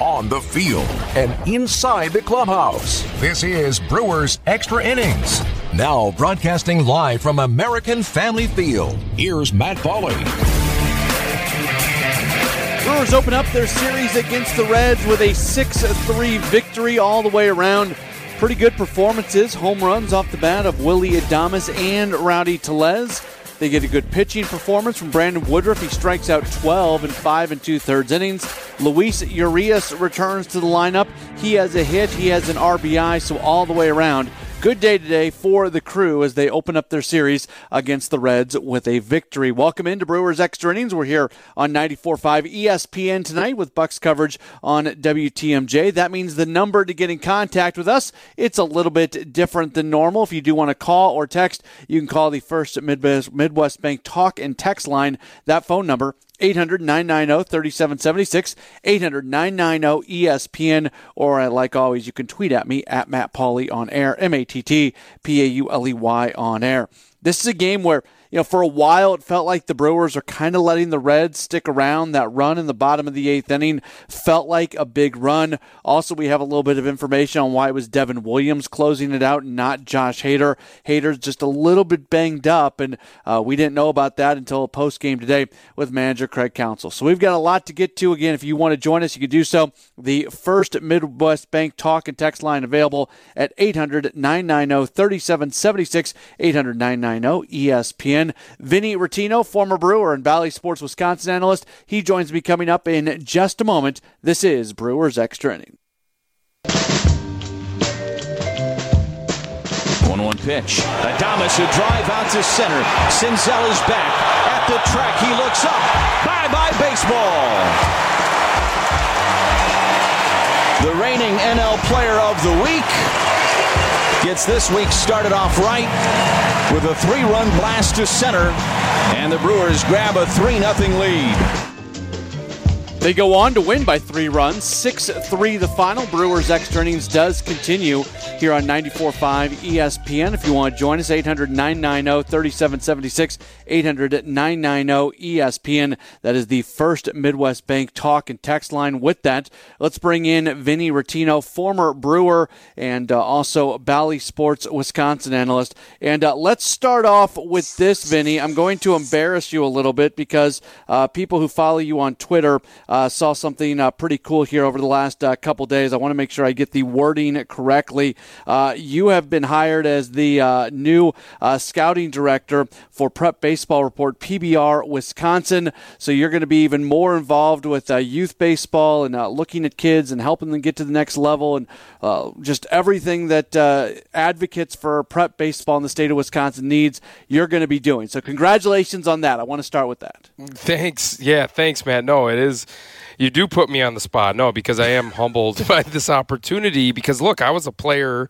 on the field, and inside the clubhouse. This is Brewers Extra Innings. Now broadcasting live from American Family Field. Here's Matt Pauley. Brewers open up their series against the Reds with a 6 3 victory all the way around. Pretty good performances, home runs off the bat of Willy Adames and Rowdy Tellez. They get a good pitching performance from Brandon Woodruff. He strikes out 12 in five and two thirds innings. Luis Urias returns to the lineup. He has a hit, he has an RBI, so all the way around, Good day today for the crew as they open up their series against the Reds with a victory. Welcome into Brewers Extra Innings. We're here on 94.5 ESPN tonight with Bucks coverage on WTMJ. That means the number to get in contact with us, it's a little bit different than normal. If you do want to call or text, you can call the First Midwest, Bank talk and text line. That phone number 800 990 3776, 800 990 ESPN, or uh, like always, you can tweet at me at Matt Pauley on air, M A T T P A U L E Y on air. This is a game where you know, for a while it felt like the Brewers are kind of letting the Reds stick around. That run in the bottom of the eighth inning felt like a big run. Also, we have a little bit of information on why it was Devin Williams closing it out, not Josh Hader. Hader's just a little bit banged up, and uh, we didn't know about that until post game today with manager Craig Counsell. So we've got a lot to get to. Again, if you want to join us, you can do so. The first Midwest Bank talk and text line available at 800 990 3776, 800 990 ESPN. Vinny Rottino, former Brewer and Bally Sports Wisconsin analyst. He joins me coming up in just a moment. This is Brewers Extra Inning. 1 1 pitch. Adames a drive out to center. Senzel is back at the track. He looks up. Bye bye, baseball. The reigning NL player of the week gets this week started off right with a three run blast to center, and the Brewers grab a 3 0 lead. They go on to win by three runs, 6 3 the final. Brewers extra innings does continue here on 94.5 ESPN. If you want to join us, 800 990 3776, 800 990 ESPN. That is the first Midwest Bank talk and text line. With that, let's bring in Vinny Rottino, former Brewer and uh, also Bally Sports Wisconsin analyst. And uh, let's start off with this, Vinny. I'm going to embarrass you a little bit because uh, people who follow you on Twitter, uh, saw something uh, pretty cool here over the last uh, couple days. I want to make sure I get the wording correctly. Uh, you have been hired as the uh, new uh, scouting director for Prep Baseball Report PBR Wisconsin. So you're going to be even more involved with youth baseball and looking at kids and helping them get to the next level and just everything that advocates for prep baseball in the state of Wisconsin needs. You're going to be doing. So congratulations on that. I want to start with that. Thanks. Yeah, thanks, Matt. No, it is you do put me on the spot. No, because I am humbled by this opportunity. Because look, I was a player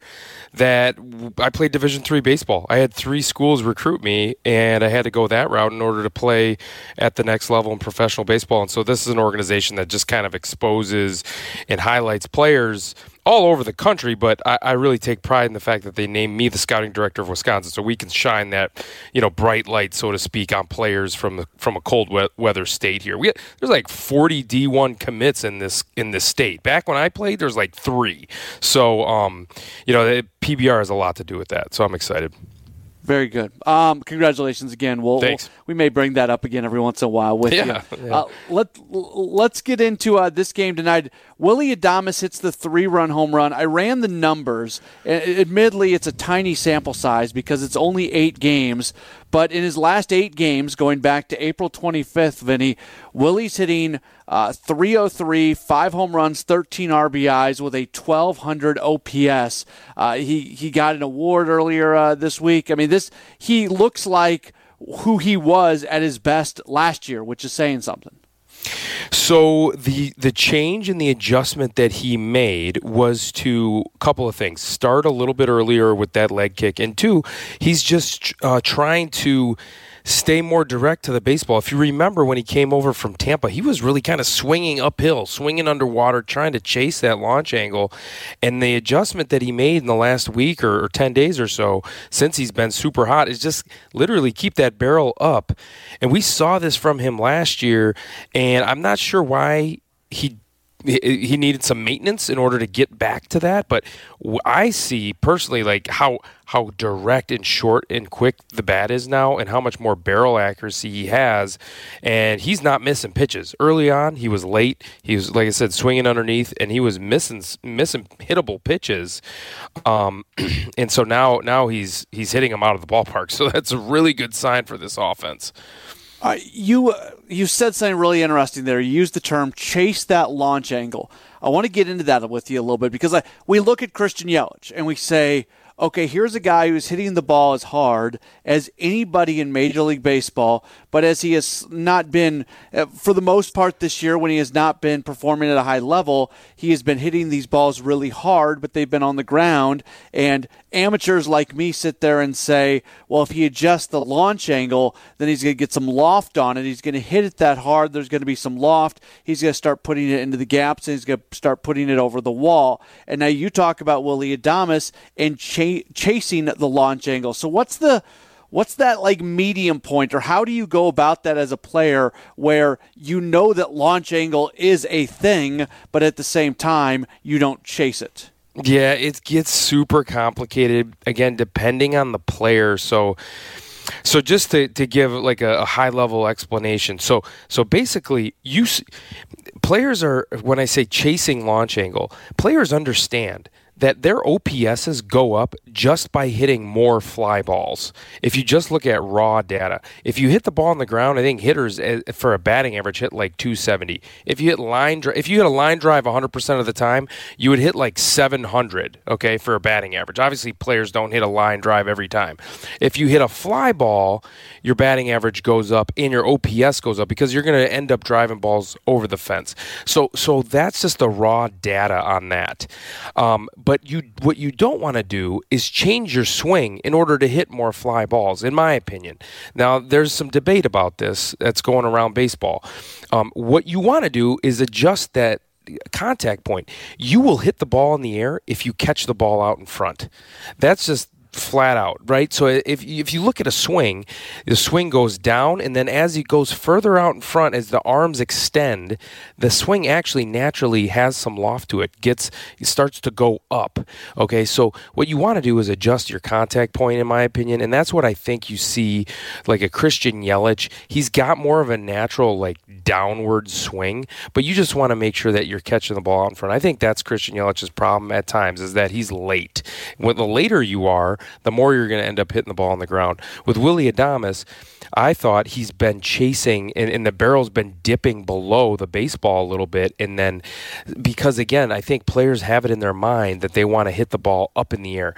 that I played Division three baseball. I had three schools recruit me, and I had to go that route in order to play at the next level in professional baseball. And so this is an organization that just kind of exposes and highlights players all over the country, but I, I, really take pride in the fact that they named me the scouting director of Wisconsin, so we can shine that you know bright light, so to speak, on players from the, from a cold we- weather state here. We there's like 40 D1 commits in this in this state. Back when I played, there's like three. So um, you know, PBR has a lot to do with that. So I'm excited. Very good. Um, congratulations again. We'll. We'll, we may bring that up again every once in a while with yeah, you. Yeah. Uh, let Let's get into uh, this game tonight. Willy Adames hits the three-run home run. I ran the numbers. Admittedly, it's a tiny sample size because it's only eight games. But in his last eight games, going back to April 25th, Vinny, Willy's hitting uh, 303, five home runs, 13 RBIs with a 1200 OPS. Uh, he he got an award earlier uh, this week. I mean, this he looks like who he was at his best last year, which is saying something. So the the change and the adjustment that he made was to a couple of things. Start a little bit earlier with that leg kick, and two, he's just uh, trying to stay more direct to the baseball. If you remember when he came over from Tampa, he was really kind of swinging uphill, swinging underwater, trying to chase that launch angle. And the adjustment that he made in the last week or, or 10 days or so since he's been super hot is just literally keep that barrel up. And we saw this from him last year, and I'm not sure why he he needed some maintenance in order to get back to that. But I see personally like how how direct and short and quick the bat is now, and how much more barrel accuracy he has. And he's not missing pitches. Early on, he was late. He was like I said, swinging underneath, and he was missing missing hittable pitches. Um, and so now now he's he's hitting them out of the ballpark. So that's a really good sign for this offense. Uh, you uh, you said something really interesting there. You used the term "chase that launch angle." I want to get into that with you a little bit because I, we look at Christian Yelich and we say, okay, here's a guy who's hitting the ball as hard as anybody in Major League Baseball, but as he has not been, uh, for the most part this year, when he has not been performing at a high level, he has been hitting these balls really hard, but they've been on the ground. And amateurs like me sit there and say, well, if he adjusts the launch angle, then he's going to get some loft on it. He's going to hit it that hard. There's going to be some loft. He's going to start putting it into the gaps and he's going to start putting it over the wall. And now you talk about Willy Adames and ch- chasing the launch angle. So what's the what's that like medium point or how do you go about that as a player where you know that launch angle is a thing but at the same time you don't chase it? Yeah it gets super complicated again depending on the player. So so just to, to give like a, a high level explanation. So so basically you players are when i say chasing launch angle players understand that their OPSs go up just by hitting more fly balls. If you just look at raw data, if you hit the ball on the ground, I think hitters eh, for a batting average hit like 270. If you hit line, if you hit a line drive 100% of the time, you would hit like 700. Okay, for a batting average. Obviously, players don't hit a line drive every time. If you hit a fly ball, your batting average goes up and your OPS goes up because you're going to end up driving balls over the fence. So, so that's just the raw data on that. Um, but you what you don't want to do is change your swing in order to hit more fly balls, in my opinion. Now, there's some debate about this that's going around baseball. Um, what you want to do is adjust that contact point. You will hit the ball in the air if you catch the ball out in front. That's just flat out, right? So if if you look at a swing, the swing goes down, and then as it goes further out in front, as the arms extend, the swing actually naturally has some loft to it. Gets it starts to go up. Okay, so what you want to do is adjust your contact point, in my opinion, and that's what I think you see, like a Christian Yelich. He's got more of a natural like downward swing, but you just want to make sure that you're catching the ball out in front. I think that's Christian Yelich's problem at times is that he's late. When the later you are, the more you're going to end up hitting the ball on the ground. With Willy Adames, I thought he's been chasing and, and, the barrel's been dipping below the baseball a little bit. And then because again, I think players have it in their mind that they want to hit the ball up in the air.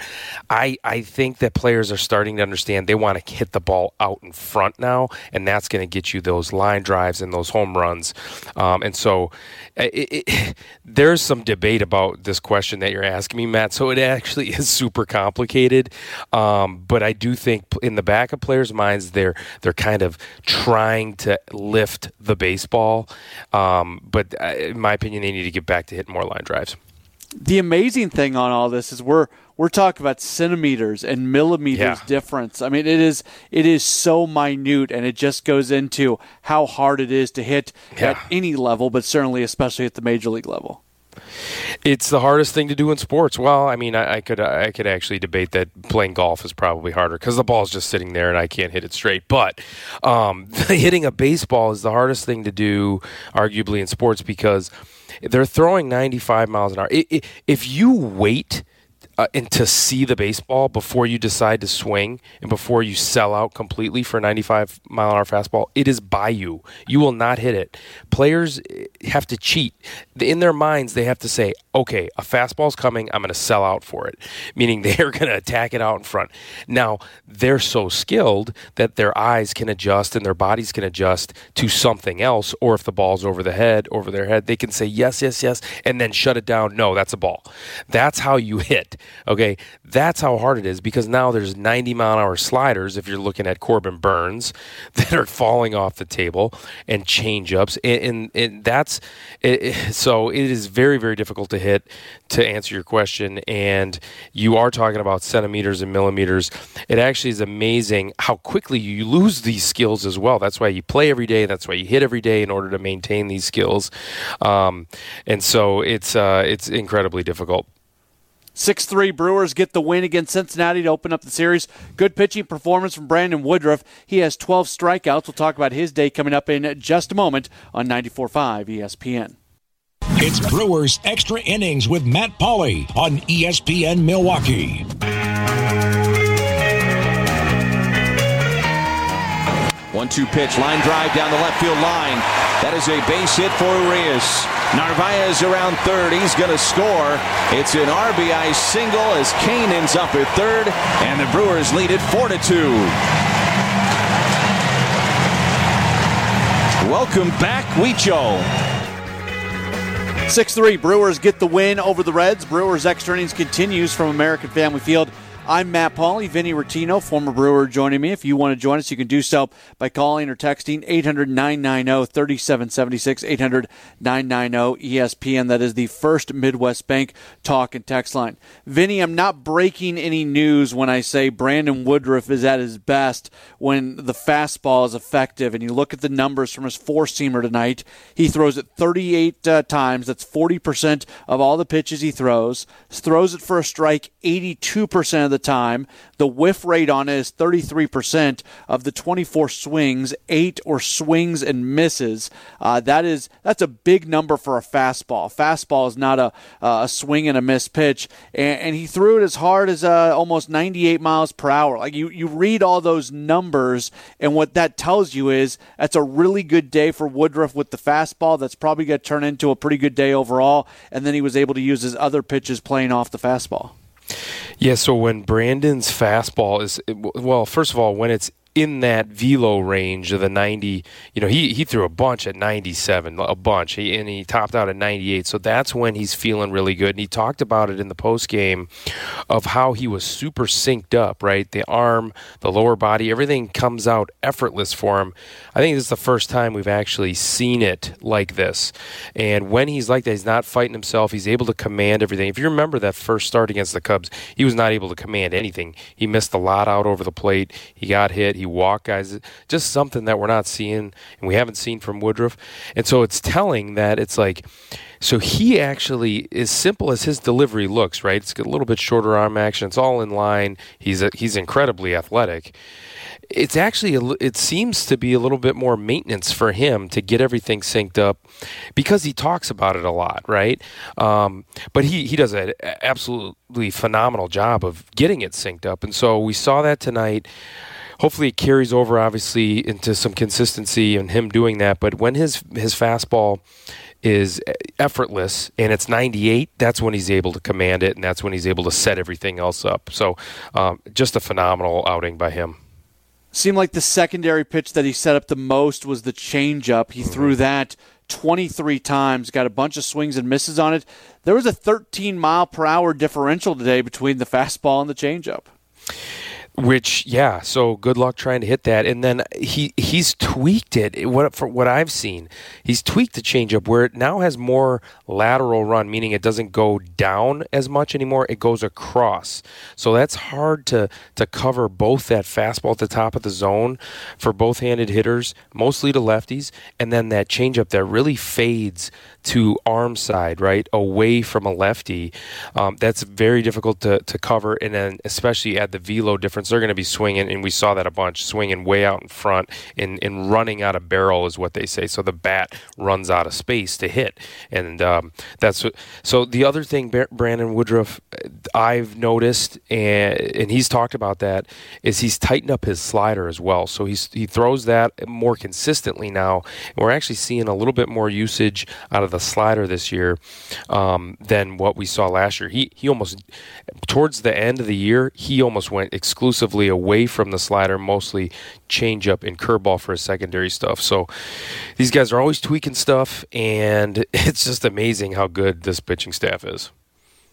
I, I think that players are starting to understand they want to hit the ball out in front now, and that's going to get you those line drives and those home runs. Um, and so it, it, there's some debate about this question that you're asking me, Matt. So it actually is super complicated. Um, but I do think in the back of players' minds, they're they're kind of trying to lift the baseball. Um, but uh, in my opinion, they need to get back to hitting more line drives. The amazing thing on all this is we're we're talking about centimeters and millimeters yeah. difference. I mean, it is it is so minute, and it just goes into how hard it is to hit yeah. at any level, but certainly especially at the major league level. It's the hardest thing to do in sports. Well, I mean, I, I could I could actually debate that playing golf is probably harder because the ball's just sitting there and I can't hit it straight. But um, hitting a baseball is the hardest thing to do, arguably in sports, because they're throwing 95 miles an hour. If you wait uh, and to see the baseball before you decide to swing and before you sell out completely for a 95 mile an hour fastball, it is by you. You will not hit it. Players eh, have to cheat. In their minds, they have to say, okay, a fastball's coming, I'm going to sell out for it, meaning they're going to attack it out in front. Now, they're so skilled that their eyes can adjust and their bodies can adjust to something else, or if the ball's over the head, over their head, they can say, yes, yes, yes, and then shut it down. No, that's a ball. That's how you hit Okay, that's how hard it is because now there's 90 mile an hour sliders if you're looking at Corbin Burnes that are falling off the table and changeups, and, and, and that's it, so it is very very difficult to hit. To answer your question, and you are talking about centimeters and millimeters, it actually is amazing how quickly you lose these skills as well. That's why you play every day. That's why you hit every day in order to maintain these skills, um, and so it's uh, it's incredibly difficult. 6 3 Brewers get the win against Cincinnati to open up the series. Good pitching performance from Brandon Woodruff. He has 12 strikeouts. We'll talk about his day coming up in just a moment on 94.5 ESPN. It's Brewers Extra Innings with Matt Pauley on ESPN Milwaukee. One two pitch, line drive down the left field line. That is a base hit for Urias. Narvaez around third. He's going to score. It's an RBI single as Cain ends up at third, and the Brewers lead it 4 to 2. Welcome back, Huicho. 6 3 Brewers get the win over the Reds. Brewers extra innings continues from American Family Field. I'm Matt Pauley, Vinny Rottino, former Brewer, joining me. If you want to join us, you can do so by calling or texting 800 990 3776, 800 990 ESPN. That is the first Midwest Bank talk and text line. Vinny, I'm not breaking any news when I say Brandon Woodruff is at his best when the fastball is effective. And you look at the numbers from his four seamer tonight, he throws it 38 uh, times. That's 40% of all the pitches he throws. Throws it for a strike 82% of the the time. The whiff rate on it is 33% of the 24 swings, eight or swings and misses. Uh, that is that's a big number for a fastball. Fastball is not a, a swing and a miss pitch, and, and he threw it as hard as uh, almost 98 miles per hour. Like you, you read all those numbers, and what that tells you is that's a really good day for Woodruff with the fastball. That's probably going to turn into a pretty good day overall. And then he was able to use his other pitches playing off the fastball. Yeah, so when Brandon's fastball is well, first of all, when it's in that velo range of the 90 you know he, he threw a bunch at 97 a bunch. He, and he topped out at 98 so that's when he's feeling really good. And he talked about it in the post game of how he was super synced up right? The arm the lower body everything comes out effortless for him. I think this is the first time we've actually seen it like this. And when he's like that he's not fighting himself. He's able to command everything. If you remember that first start against the cubs he was not able to command anything. He missed a lot out over the plate. He got hit. He walk guys. Just something that we're not seeing and we haven't seen from Woodruff. And so it's telling that it's like, so he actually, as simple as his delivery looks, right? It's a little bit shorter arm action. It's all in line. He's a, he's incredibly athletic it's actually a, it seems to be a little bit more maintenance for him to get everything synced up because he talks about it a lot right um, but he, he does an absolutely phenomenal job of getting it synced up and so we saw that tonight hopefully it carries over obviously into some consistency and him doing that. But when his his fastball is effortless and it's 98, that's when he's able to command it and that's when he's able to set everything else up. So um, just a phenomenal outing by him. Seemed like the secondary pitch that he set up the most was the changeup. He mm-hmm. threw that 23 times, got a bunch of swings and misses on it. There was a 13 mile per hour differential today between the fastball and the changeup. Which, yeah. So good luck trying to hit that. And then he he's tweaked it. What for what I've seen, he's tweaked the changeup where it now has more lateral run, meaning it doesn't go down as much anymore. It goes across. So that's hard to to cover both that fastball at the top of the zone for both handed hitters, mostly to lefties, and then that changeup that really fades to arm side, right, away from a lefty. Um, that's very difficult to, to cover, and then especially at the velo difference, they're going to be swinging, and we saw that a bunch, swinging way out in front and, and running out of barrel is what they say. So the bat runs out of space to hit, and um, that's what, so. The other thing, Brandon Woodruff, I've noticed, and and he's talked about that, is he's tightened up his slider as well. So he's he throws that more consistently now. And we're actually seeing a little bit more usage out of the slider this year um, than what we saw last year. He he almost towards the end of the year he almost went exclusively away from the slider, mostly changeup and curveball for his secondary stuff. So these guys are always tweaking stuff, and it's just amazing how good this pitching staff is.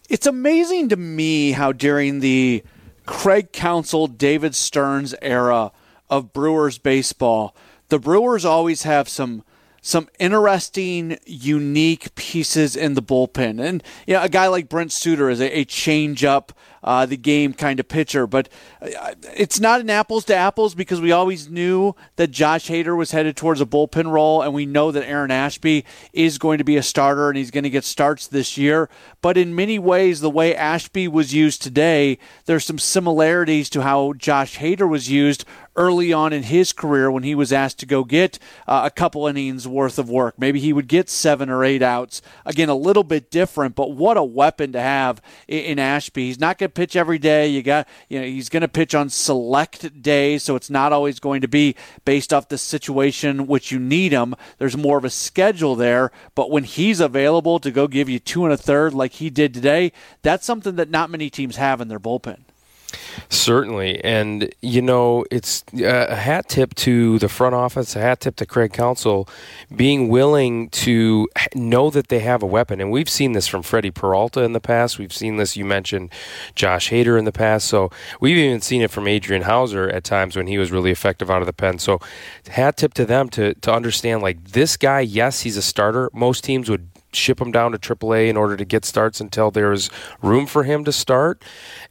It's amazing to me how during the Craig Counsell, David Stearns era of Brewers baseball, the Brewers always have some some interesting, unique pieces in the bullpen. And you know, a guy like Brent Suter is a, a change up uh, the game kind of pitcher. But uh, it's not an apples to apples because we always knew that Josh Hader was headed towards a bullpen role, and we know that Aaron Ashby is going to be a starter and he's going to get starts this year. But in many ways, the way Ashby was used today, there's some similarities to how Josh Hader was used early on in his career when he was asked to go get uh, a couple innings worth of work. Maybe he would get seven or eight outs. Again, a little bit different, but what a weapon to have in, Ashby. He's not going pitch every day. You got, you know, he's going to pitch on select days, so it's not always going to be based off the situation which you need him. There's more of a schedule there, but when he's available to go give you two and a third like he did today, that's something that not many teams have in their bullpen. Certainly. And, you know, it's uh, a hat tip to the front office, a hat tip to Craig Counsell, being willing to know that they have a weapon. And we've seen this from Freddie Peralta in the past. We've seen this, you mentioned Josh Hader in the past. So we've even seen it from Adrian Houser at times when he was really effective out of the pen. So hat tip to them to, to understand like this guy, yes, he's a starter. Most teams would ship him down to AAA in order to get starts until there's room for him to start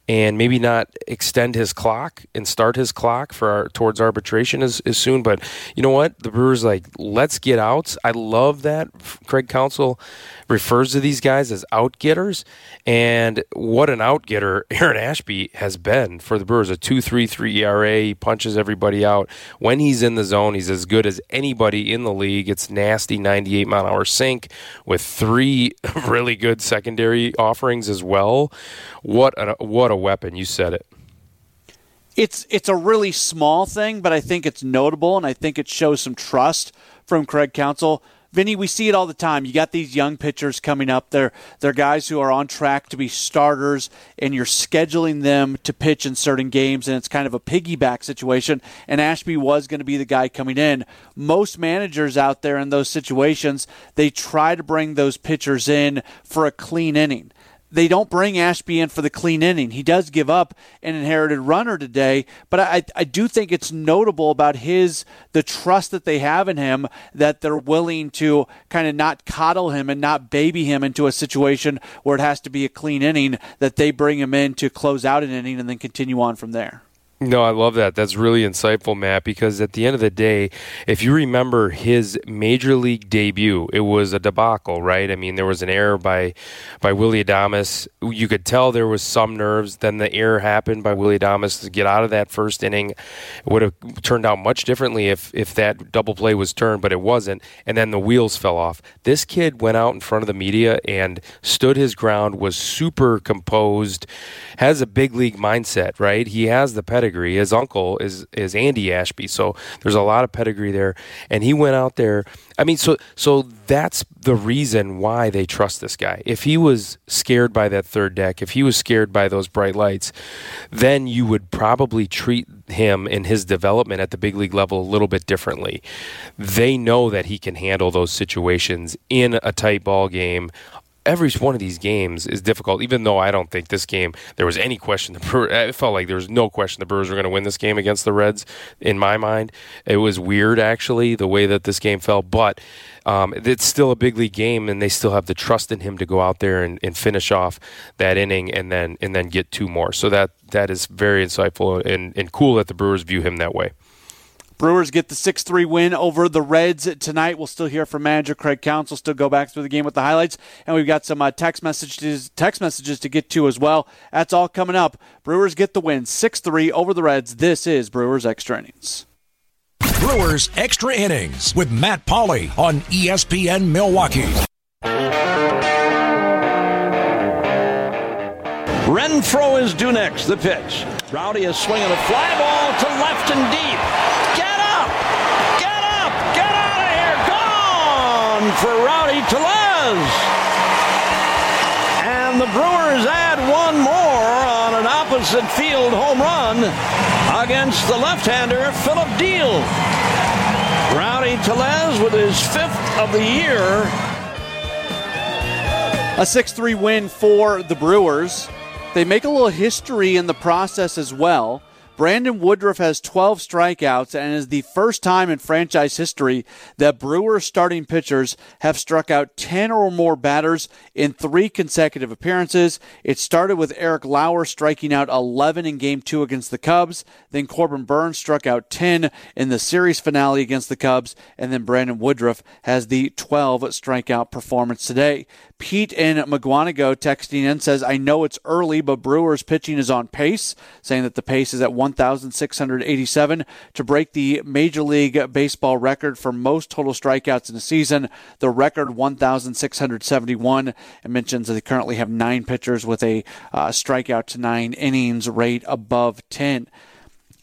and maybe not extend his clock and start his clock for our, towards arbitration as, as soon. But you know what? The Brewers like let's get outs. I love that Craig Counsell refers to these guys as out getters, and what an out getter Aaron Ashby has been for the Brewers. A two three three ERA, he punches everybody out when he's in the zone. He's as good as anybody in the league. It's nasty 98 mile an hour sink with three really good secondary offerings as well. What a what a weapon! You said it. It's it's a really small thing, but I think it's notable, and I think it shows some trust from Craig Counsell. Vinny, we see it all the time. You got these young pitchers coming up. They're they're guys who are on track to be starters, and you're scheduling them to pitch in certain games, and it's kind of a piggyback situation. And Ashby was going to be the guy coming in. Most managers out there in those situations, they try to bring those pitchers in for a clean inning they don't bring Ashby in for the clean inning. He does give up an inherited runner today, but I, I do think it's notable about his the trust that they have in him that they're willing to kind of not coddle him and not baby him into a situation where it has to be a clean inning that they bring him in to close out an inning and then continue on from there. No, I love that. That's really insightful, Matt, because at the end of the day, if you remember his major league debut, it was a debacle, right? I mean, there was an error by by Willy Adames. You could tell there was some nerves. Then the error happened by Willy Adames to get out of that first inning. It would have turned out much differently if if that double play was turned, but it wasn't. And then the wheels fell off. This kid went out in front of the media and stood his ground, was super composed, has a big league mindset, right? He has the pedigree pedigree. His uncle is is Andy Ashby, so there's a lot of pedigree there. And he went out there. I mean, so so that's the reason why they trust this guy. If he was scared by that third deck, if he was scared by those bright lights, then you would probably treat him in his development at the big league level a little bit differently. They know that he can handle those situations in a tight ball game every one of these games is difficult. Even though I don't think this game there was any question. The Brewers, it felt like there was no question the Brewers were going to win this game against the Reds. In my mind, it was weird actually the way that this game fell, but. Um, it's still a big league game, and they still have the trust in him to go out there and, and finish off that inning, and then and then get two more. So that that is very insightful and, and cool that the Brewers view him that way. Brewers get the 6 3 win over the Reds tonight. We'll still hear from manager Craig Counsell, still go back through the game with the highlights. And we've got some uh, text, messages, text messages to get to as well. That's all coming up. Brewers get the win 6 3 over the Reds. This is Brewers Extra Innings. Brewers Extra Innings with Matt Pauley on ESPN Milwaukee. Renfro is due next. The pitch. Rowdy is swinging a fly ball to left and deep. For Rowdy Tellez. And the Brewers add one more on an opposite field home run against the left-hander Phillip Diehl. Rowdy Tellez with his fifth of the year A 6 3 win for the Brewers. They make a little history in the process as well. Brandon Woodruff has 12 strikeouts and is the first time in franchise history that Brewers starting pitchers have struck out 10 or more batters in three consecutive appearances. It started with Eric Lauer striking out 11 in game two against the Cubs. Then Corbin Burnes struck out 10 in the series finale against the Cubs. And then Brandon Woodruff has the 12 strikeout performance today. Pete in Mukwonago texting in says, I know it's early, but Brewers pitching is on pace, saying that the pace is at 1,687 to break the Major League Baseball record for most total strikeouts in a season. The record 1,671 and mentions that they currently have nine pitchers with a uh, strikeout to nine innings rate above 10.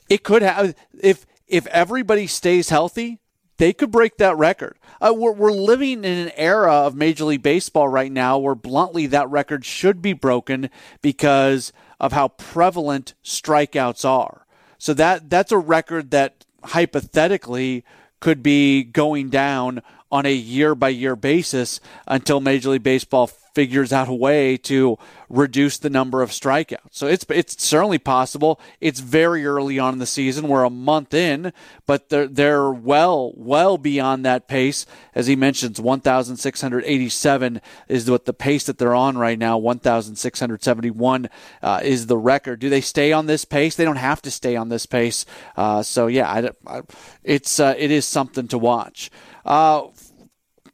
It could have, if, if everybody stays healthy, they could break that record. Uh, we're, we're living in an era of Major League Baseball right now where bluntly that record should be broken because of how prevalent strikeouts are. So that that's a record that hypothetically could be going down on a year by year basis until Major League Baseball figures out a way to reduce the number of strikeouts. So it's it's certainly possible. It's very early on in the season. We're a month in, but they're they're well well beyond that pace. As he mentions, 1,687 is what the pace that they're on right now. 1,671 uh, is the record. Do they stay on this pace? They don't have to stay on this pace. Uh, so yeah, I, I, it's uh, it is something to watch.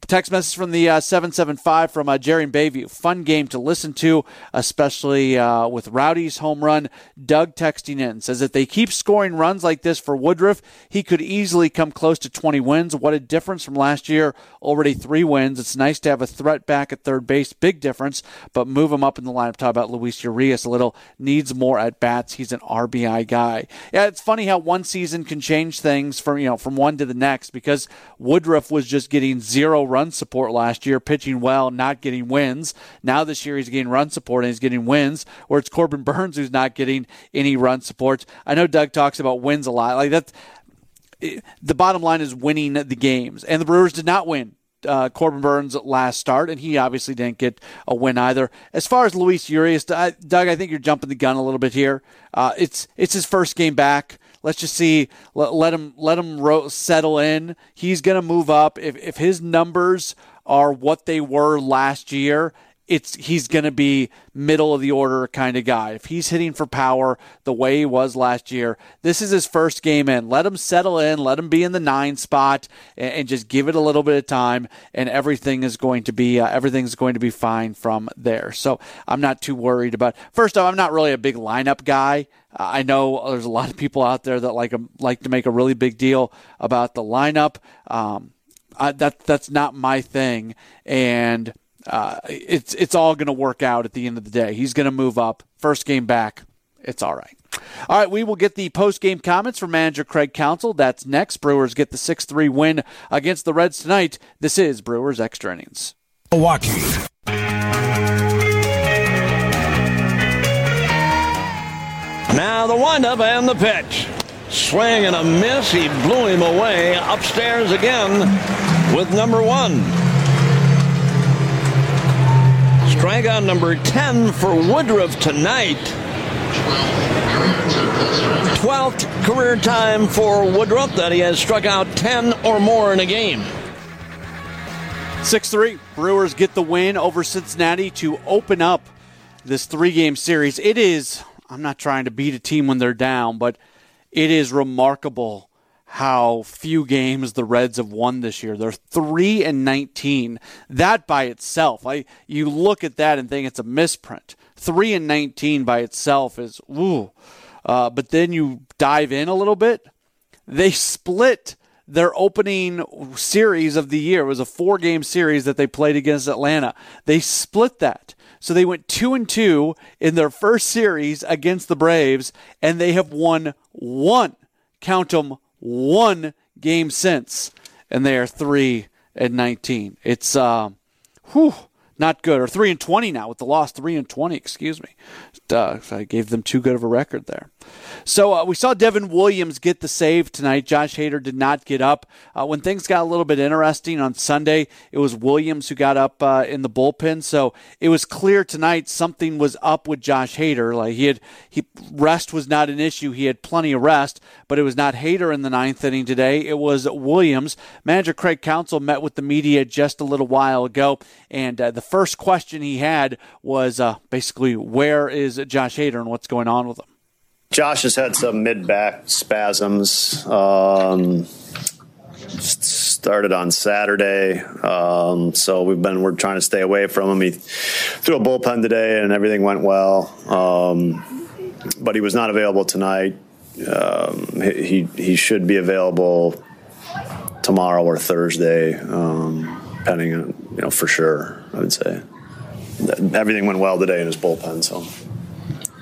Text message from the uh, 775 from uh, Jerry in Bayview. Fun game to listen to, especially uh, with Rowdy's home run. Doug texting in says if they keep scoring runs like this for Woodruff, he could easily come close to 20 wins. What a difference from last year. Already three wins. It's nice to have a threat back at third base. Big difference, but move him up in the lineup. Talk about Luis Urias a little. Needs more at bats. He's an RBI guy. Yeah, it's funny how one season can change things from, you know, from one to the next because Woodruff was just getting zero run support last year, pitching well, not getting wins. Now this year he's getting run support and he's getting wins, where it's Corbin Burnes who's not getting any run support. I know Doug talks about wins a lot. Like that, the bottom line is winning the games, and the Brewers did not win uh, Corbin Burnes' last start, and he obviously didn't get a win either. As far as Luis Urias, Doug, I think you're jumping the gun a little bit here. Uh, it's it's his first game back. Let's just see. Let, let him let him ro- settle in. He's going to move up. If if his numbers are what they were last year, it's he's going to be middle of the order kind of guy. If he's hitting for power the way he was last year, this is his first game in. Let him settle in, let him be in the nine spot, and, and just give it a little bit of time, and everything is going to be uh, everything's going to be fine from there. So I'm not too worried about. First off, I'm not really a big lineup guy. I know there's a lot of people out there that like like to make a really big deal about the lineup. Um, I, that that's not my thing, and uh, it's it's all going to work out at the end of the day. He's going to move up. First game back, it's all right. All right, we will get the post game comments from manager Craig Counsell. That's next. Brewers get the 6 3 win against the Reds tonight. This is Brewers Extra Innings. Milwaukee. Now the windup and the pitch. Swing and a miss. He blew him away. Upstairs again with number one. Strikeout number 10 for Woodruff tonight. 12th career time for Woodruff that he has struck out 10 or more in a game. 6 3. Brewers get the win over Cincinnati to open up this three game series. It is, I'm not trying to beat a team when they're down, but it is remarkable how few games the Reds have won this year. They're 3 and 19. That by itself, I you look at that and think it's a misprint. 3 and 19 by itself is ooh. Uh, but then you dive in a little bit. They split their opening series of the year. It was a four-game series that they played against Atlanta. They split that. So they went 2 and 2 in their first series against the Braves and they have won one count them one game since, and they are three and nineteen. It's uh, whew, not good. Or three and twenty now with the loss. Three and twenty, excuse me. Duh, I gave them too good of a record there. So uh, we saw Devin Williams get the save tonight. Josh Hader did not get up. Uh, when things got a little bit interesting on Sunday, it was Williams who got up uh, in the bullpen. So it was clear tonight something was up with Josh Hader. Like he had, he rest was not an issue. He had plenty of rest, but it was not Hader in the ninth inning today. It was Williams. Manager Craig Counsell met with the media just a little while ago, and uh, the first question he had was uh, basically, "Where is Josh Hader and what's going on with him?" Josh has had some mid back spasms. Um, started on Saturday, um, so we've been we're trying to stay away from him. He threw a bullpen today, and everything went well. Um, but he was not available tonight. Um, he he should be available tomorrow or Thursday, um, depending on you know for sure. I would say everything went well today in his bullpen. So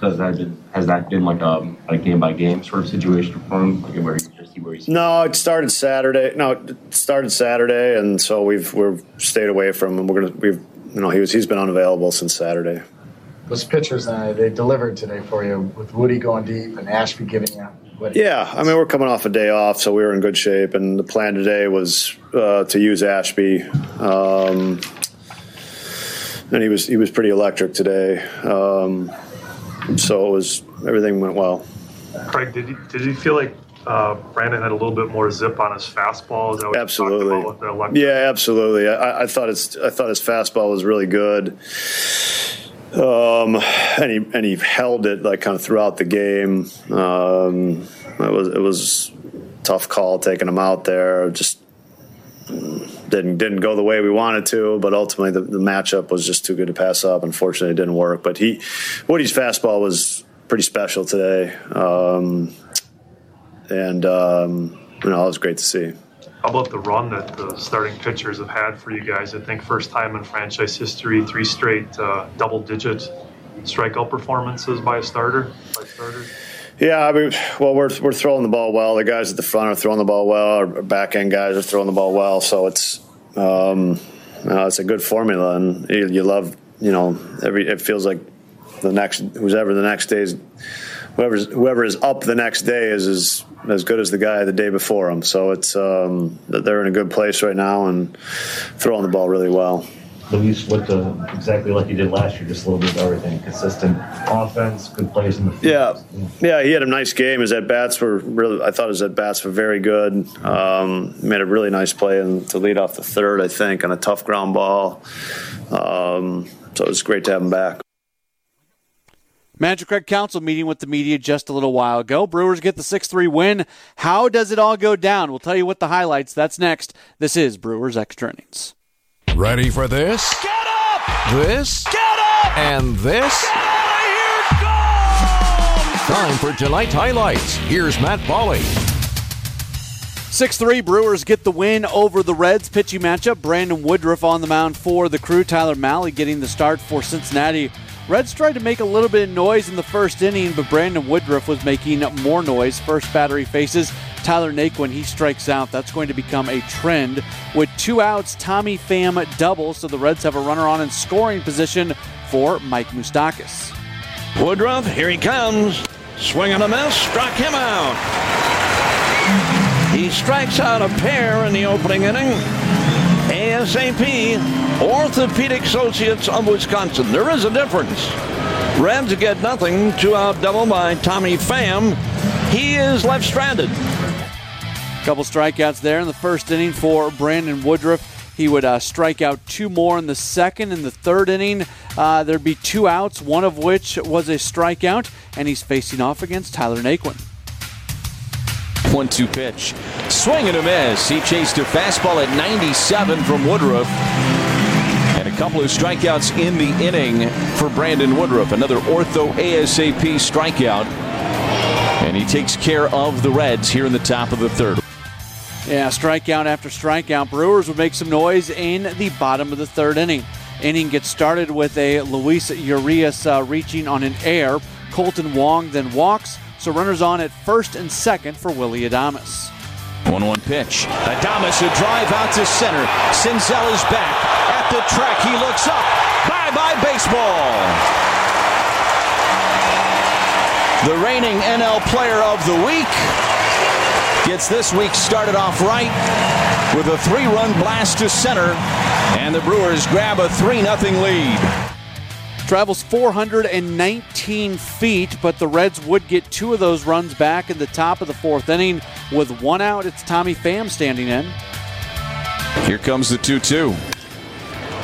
has that been, has that been like a, a game by game sort of situation for him, like where you just see where he's? No, it started Saturday. No, it started Saturday, and so we've we've stayed away from him. We're gonna we've you know he was he's been unavailable since Saturday. Those pitchers uh, they delivered today for you with Woody going deep and Ashby giving you. Yeah, I mean we're coming off a day off, so we were in good shape, and the plan today was uh, to use Ashby. Um, and he was he was pretty electric today. Um, so it was everything went well. Craig, did you did you feel like uh, Brandon had a little bit more zip on his fastball? absolutely. Yeah, absolutely. I, I, thought his I thought his fastball was really good. Um, and he and he held it like kind of throughout the game. Um, it was it was tough call taking him out there. Just didn't didn't go the way we wanted to, but ultimately the, the matchup was just too good to pass up. Unfortunately, it didn't work. But he, Woody's fastball was pretty special today, um, and um, you know, it was great to see. How about the run that the starting pitchers have had for you guys? I think first time in franchise history, three straight uh, double-digit strikeout performances by a starter, by starters. Yeah, I mean, well, we're we're throwing the ball well. The guys at the front are throwing the ball well. Our back end guys are throwing the ball well. So it's um, uh, it's a good formula, and you, you, love you know every. It feels like the next whoever the next day is whoever's whoever is up the next day is as as good as the guy the day before him. So it's um, they're in a good place right now and throwing the ball really well. Luis looked uh, exactly like he did last year, just a little bit of everything. Consistent offense, good plays in the field. Yeah, yeah, he had a nice game. His at bats were really. I thought his at bats were very good. Um, made a really nice play and to lead off the third, I think, on a tough ground ball. Um, so it was great to have him back. Manager Craig Counsell meeting with the media just a little while ago. Brewers get the 6 3 win. How does it all go down? We'll tell you what the highlights. That's next. This is Brewers Extra Innings. Ready for this? Get up! This? Get up! And this? Get out of here! Go! Time for tonight's highlights. Here's Matt Pauley. 6 3 Brewers get the win over the Reds. Pitching matchup Brandon Woodruff on the mound for the crew. Tyler Mahle getting the start for Cincinnati. Reds tried to make a little bit of noise in the first inning, but Brandon Woodruff was making more noise. First battery faces Tyler Naquin. He strikes out. That's going to become a trend. With two outs, Tommy Pham doubles, so the Reds have a runner on in scoring position for Mike Moustakas. Woodruff, here he comes. Swing and a miss, struck him out. He strikes out a pair in the opening inning. ASAP, Orthopedic Associates of Wisconsin. There is a difference. Reds get nothing. Two out double by Tommy Pham. He is left stranded. Couple strikeouts there in the first inning for Brandon Woodruff. He would uh, strike out two more in the second. and the third inning, uh, there'd be two outs, one of which was a strikeout, and he's facing off against Tyler Naquin. One two pitch. Swing and a miss. He chased a fastball at 97 from Woodruff. And a couple of strikeouts in the inning for Brandon Woodruff. Another ortho ASAP strikeout. And he takes care of the Reds here in the top of the third. Yeah, strikeout after strikeout. Brewers would make some noise in the bottom of the third inning. Inning gets started with a Luis Urias uh, reaching on an air. Kolten Wong then walks. So runners on at first and second for Willy Adames. 1 1 pitch. Adames a drive out to center. Senzel is back at at the track. He looks up. Bye bye, baseball. The reigning NL Player of the Week gets this week started off right with a three run blast to center, and the Brewers grab a 3 0 lead. Travels 419 feet, but the Reds would get two of those runs back in the top of the fourth inning. With one out, it's Tommy Pham standing in. Here comes the 2 2.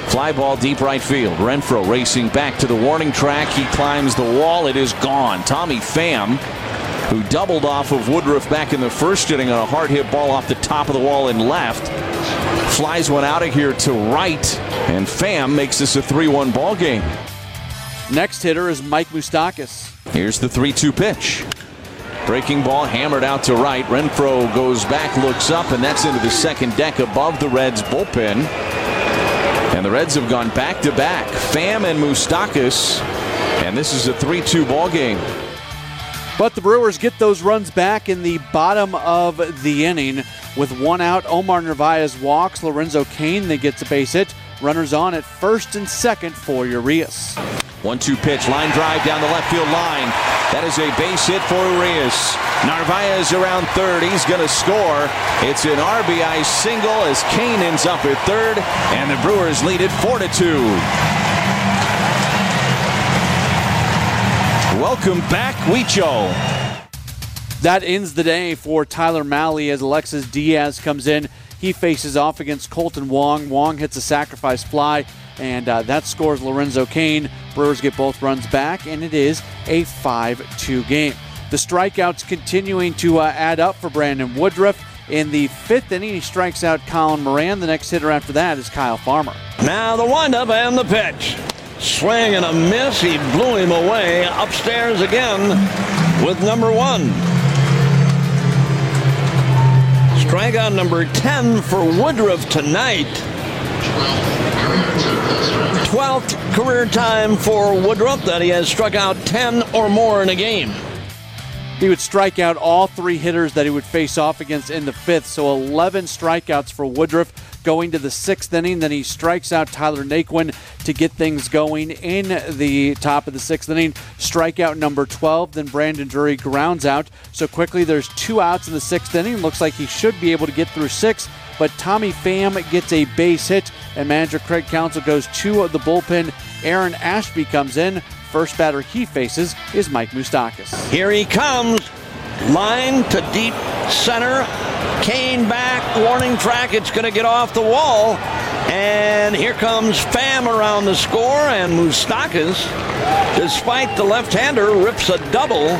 Fly ball deep right field. Renfro racing back to the warning track. He climbs the wall. It is gone. Tommy Pham, who doubled off of Woodruff back in the first inning on a hard hit ball off the top of the wall and left, flies one out of here to right, and Pham makes this a 3 1 ball game. Next hitter is Mike Moustakas. Here's the 3 2 pitch. Breaking ball hammered out to right. Renfroe goes back, looks up, and that's into the second deck above the Reds bullpen. And the Reds have gone back to back. Pham and Moustakas. And this is a 3 2 ball game. But the Brewers get those runs back in the bottom of the inning. With one out, Omar Narvaez walks. Lorenzo Cain then gets a base hit. Runners on at first and second for Urias. One two pitch, line drive down the left field line. That is a base hit for Urias. Narvaez around third. He's going to score. It's an RBI single as Cain ends up at third, and the Brewers lead it 4 to 2. Welcome back, Huicho. That ends the day for Tyler Mahle as Alexis Diaz comes in. He faces off against Kolten Wong. Wong hits a sacrifice fly and uh, that scores Lorenzo Cain. Brewers get both runs back, and it is a 5 2 game. The strikeouts continuing to uh, add up for Brandon Woodruff. In the fifth inning, he strikes out Colin Moran. The next hitter after that is Kyle Farmer. Now the windup and the pitch. Swing and a miss. He blew him away upstairs again with number one. Strikeout number 10 for Woodruff tonight. 12th career time for Woodruff that he has struck out 10 or more in a game. He would strike out all three hitters that he would face off against in the fifth, so 11 strikeouts for Woodruff going to the sixth inning. Then he strikes out Tyler Naquin to get things going in the top of the sixth inning. Strikeout number 12. Then Brandon Drury grounds out. So quickly, there's two outs in the sixth inning. Looks like he should be able to get through six but Tommy Pham gets a base hit, and manager Craig Counsell goes to the bullpen. Aaron Ashby comes in. First batter he faces is Mike Moustakas. Here he comes. Line to deep center. Cain back. Warning track. It's going to get off the wall. And here comes Pham around the score. And Moustakas, despite the left hander, rips a double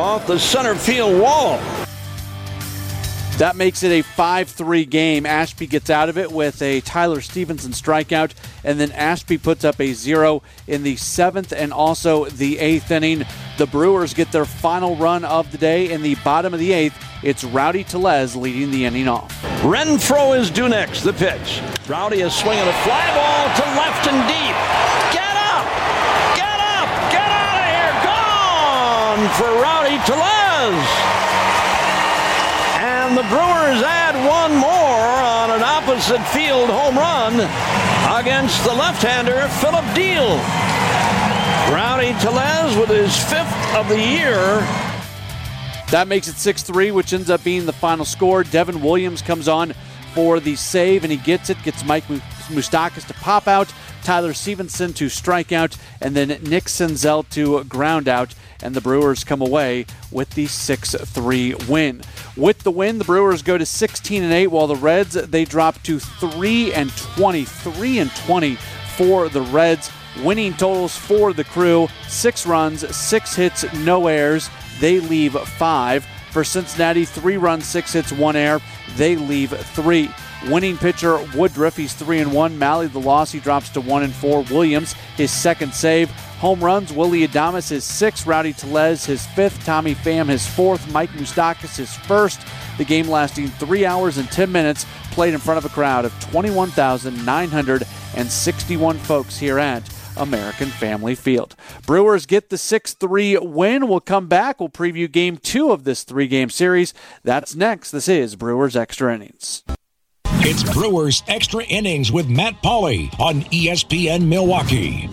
off the center field wall. That makes it a 5 3 game. Ashby gets out of it with a Tyler Stephenson strikeout, and then Ashby puts up a zero in the seventh and also the eighth inning. The Brewers get their final run of the day in the bottom of the eighth. It's Rowdy Tellez leading the inning off. Renfroe is due next. The pitch. Rowdy is swinging a fly ball to left and deep. Get up! Get up! Get out of here! Gone for Rowdy Tellez! And the Brewers add one more on an opposite field home run against the left-hander Phillip Diehl. Rowdy Tellez with his fifth of the year. That makes it 6 3, which ends up being the final score. Devin Williams comes on for the save, and he gets it, gets Mike Moustakas to pop out, Tyler Stephenson to strike out, and then Nick Senzel to ground out and the Brewers come away with the 6-3 win. With the win, the Brewers go to 16 and 8 while the Reds they drop to 3 and 20, 3 and 20 for the Reds. Winning totals for the crew, 6 runs, 6 hits, no errors. They leave 5. For Cincinnati, 3 runs, 6 hits, 1 error. They leave 3. Winning pitcher Woodruff, he's 3 and 1. Mahle, the loss, he drops to 1 and 4. Williams, his second save. Home runs, Willy Adames his sixth, Rowdy Tellez his fifth, Tommy Pham his fourth, Mike Moustakas his first. The game lasting three hours and 10 minutes, played in front of a crowd of 21,961 folks here at American Family Field. Brewers get the 6 3 win. We'll come back. We'll preview game two of this three game series. That's next. This is Brewers Extra Innings. It's Brewers Extra Innings with Matt Pauley on ESPN Milwaukee.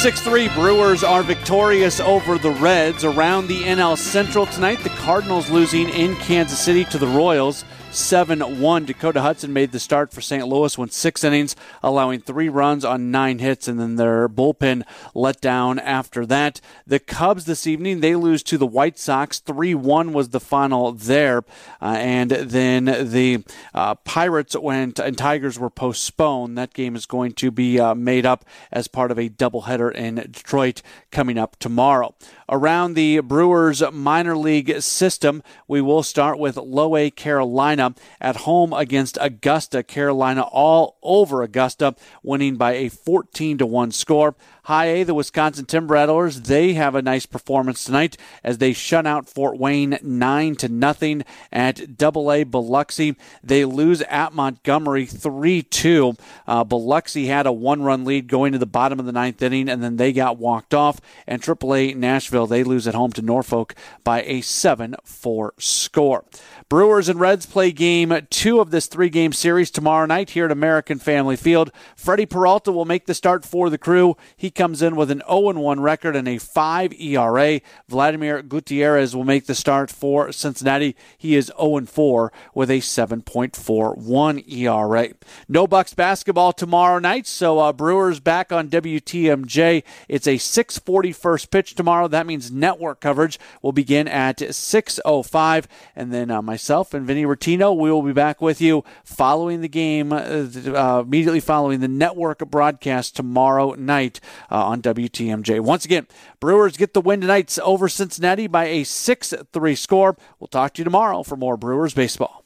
6 3 Brewers are victorious over the Reds around the NL Central tonight. The Cardinals losing in Kansas City to the Royals. 7 1. Dakota Hudson made the start for St. Louis, went six innings, allowing three runs on nine hits, and then their bullpen let down after that. The Cubs this evening, they lose to the White Sox. 3 1 was the final there. Uh, and then the uh, Pirates went and Tigers were postponed. That game is going to be uh, made up as part of a doubleheader in Detroit coming up tomorrow. Around the Brewers minor league system, we will start with Low A Carolina. At home against Augusta. Carolina all over Augusta, winning by a 14 to 1 score. High A, the Wisconsin Timber Rattlers, they have a nice performance tonight as they shut out Fort Wayne 9 to nothing at Double A Biloxi. They lose at Montgomery 3 2. Uh, Biloxi had a one run lead going to the bottom of the ninth inning, and then they got walked off. And Triple A Nashville, they lose at home to Norfolk by a 7 4 score. Brewers and Reds play game two of this three game series tomorrow night here at American Family Field. Freddie Peralta will make the start for the crew. He comes in with an 0 1 record and a 5 ERA. Vladimir Gutierrez will make the start for Cincinnati. He is 0 4 with a 7.41 ERA. No Bucks basketball tomorrow night, so uh, Brewers back on WTMJ. It's a 6:40 first pitch tomorrow. That means network coverage will begin at 6:05, and then uh, myself and Vinny Rottino We will be back with you following the game, uh, uh immediately following the network broadcast tomorrow night uh, on WTMJ. Once again, Brewers get the win tonight over Cincinnati by a 6 3 score. We'll talk to you tomorrow for more Brewers baseball.